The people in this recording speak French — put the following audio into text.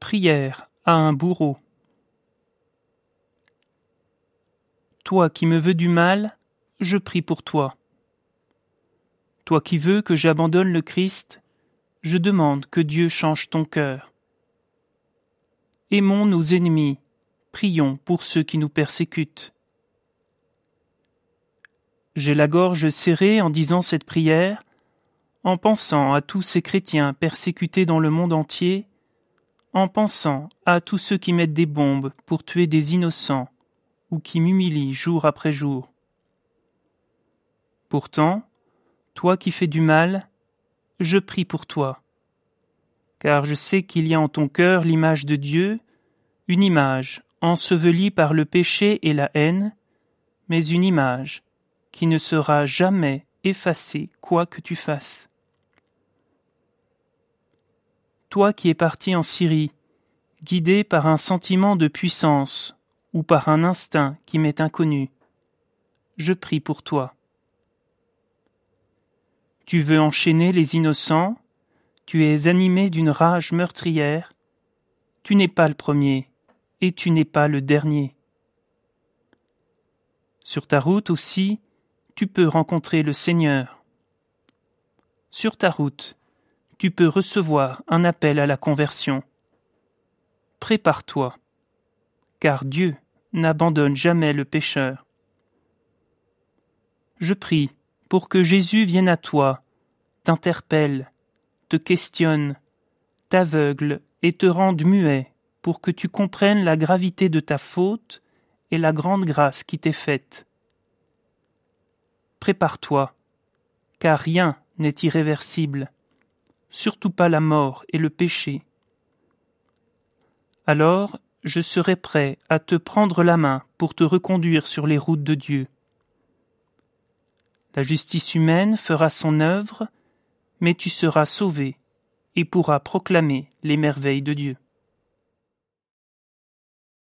Prière à un bourreau. Toi qui me veux du mal, je prie pour toi. Toi qui veux que j'abandonne le Christ, je demande que Dieu change ton cœur. Aimons nos ennemis, prions pour ceux qui nous persécutent. J'ai la gorge serrée en disant cette prière, en pensant à tous ces chrétiens persécutés dans le monde entier, en pensant à tous ceux qui mettent des bombes pour tuer des innocents ou qui m'humilient jour après jour. Pourtant, toi qui fais du mal, je prie pour toi, car je sais qu'il y a en ton cœur l'image de Dieu, une image ensevelie par le péché et la haine, mais une image qui ne sera jamais effacée quoi que tu fasses. Toi qui es parti en Syrie, guidé par un sentiment de puissance ou par un instinct qui m'est inconnu, je prie pour toi. Tu veux enchaîner les innocents, tu es animé d'une rage meurtrière, tu n'es pas le premier et tu n'es pas le dernier. Sur ta route aussi, tu peux rencontrer le Seigneur. Sur ta route, tu peux recevoir un appel à la conversion. Prépare-toi, car Dieu n'abandonne jamais le pécheur. Je prie pour que Jésus vienne à toi, t'interpelle, te questionne, t'aveugle et te rende muet pour que tu comprennes la gravité de ta faute et la grande grâce qui t'est faite. Prépare-toi, car rien n'est irréversible surtout pas la mort et le péché. Alors je serai prêt à te prendre la main pour te reconduire sur les routes de Dieu. La justice humaine fera son œuvre, mais tu seras sauvé et pourras proclamer les merveilles de Dieu.